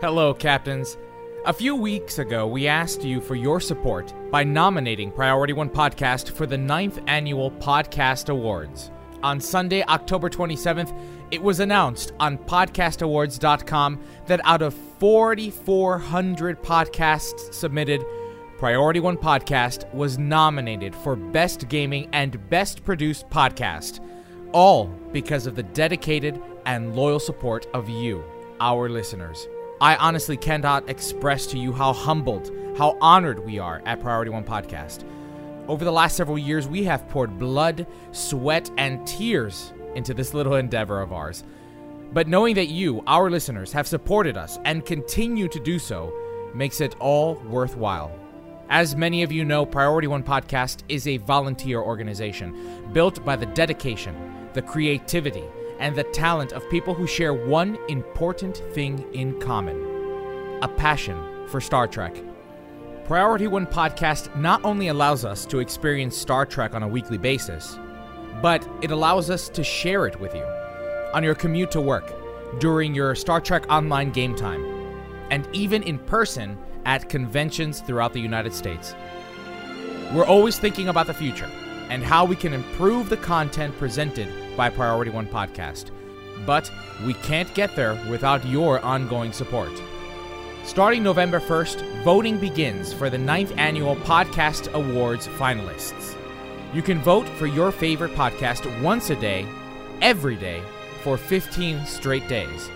Hello, Captains. A few weeks ago, we asked you for your support by nominating Priority One Podcast for the 9th Annual Podcast Awards. On Sunday, October 27th, it was announced on podcastawards.com that out of 4,400 podcasts submitted, Priority One Podcast was nominated for Best Gaming and Best Produced Podcast, all because of the dedicated and loyal support of you, our listeners. I honestly cannot express to you how humbled, how honored we are at Priority One Podcast. Over the last several years, we have poured blood, sweat, and tears into this little endeavor of ours. But knowing that you, our listeners, have supported us and continue to do so makes it all worthwhile. As many of you know, Priority One Podcast is a volunteer organization built by the dedication, the creativity, and the talent of people who share one important thing in common a passion for Star Trek. Priority One Podcast not only allows us to experience Star Trek on a weekly basis, but it allows us to share it with you on your commute to work, during your Star Trek Online game time, and even in person at conventions throughout the United States. We're always thinking about the future and how we can improve the content presented by Priority One Podcast. But we can't get there without your ongoing support. Starting November 1st, voting begins for the 9th Annual Podcast Awards finalists. You can vote for your favorite podcast once a day, every day, for 15 straight days.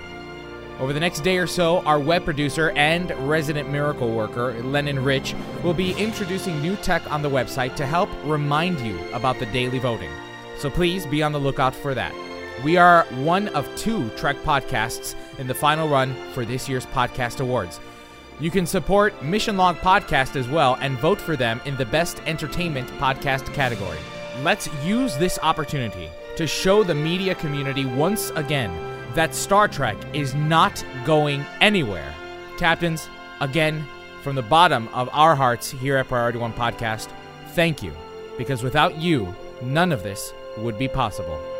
Over the next day or so, our web producer and resident miracle worker, Lennon Rich, will be introducing new tech on the website to help remind you about the daily voting. So please be on the lookout for that. We are one of two Trek podcasts in the final run for this year's Podcast Awards. You can support Mission Log Podcast as well and vote for them in the Best Entertainment Podcast category. Let's use this opportunity to show the media community once again that Star Trek is not going anywhere. Captains, again, from the bottom of our hearts here at Priority One Podcast, thank you. Because without you, none of this would be possible.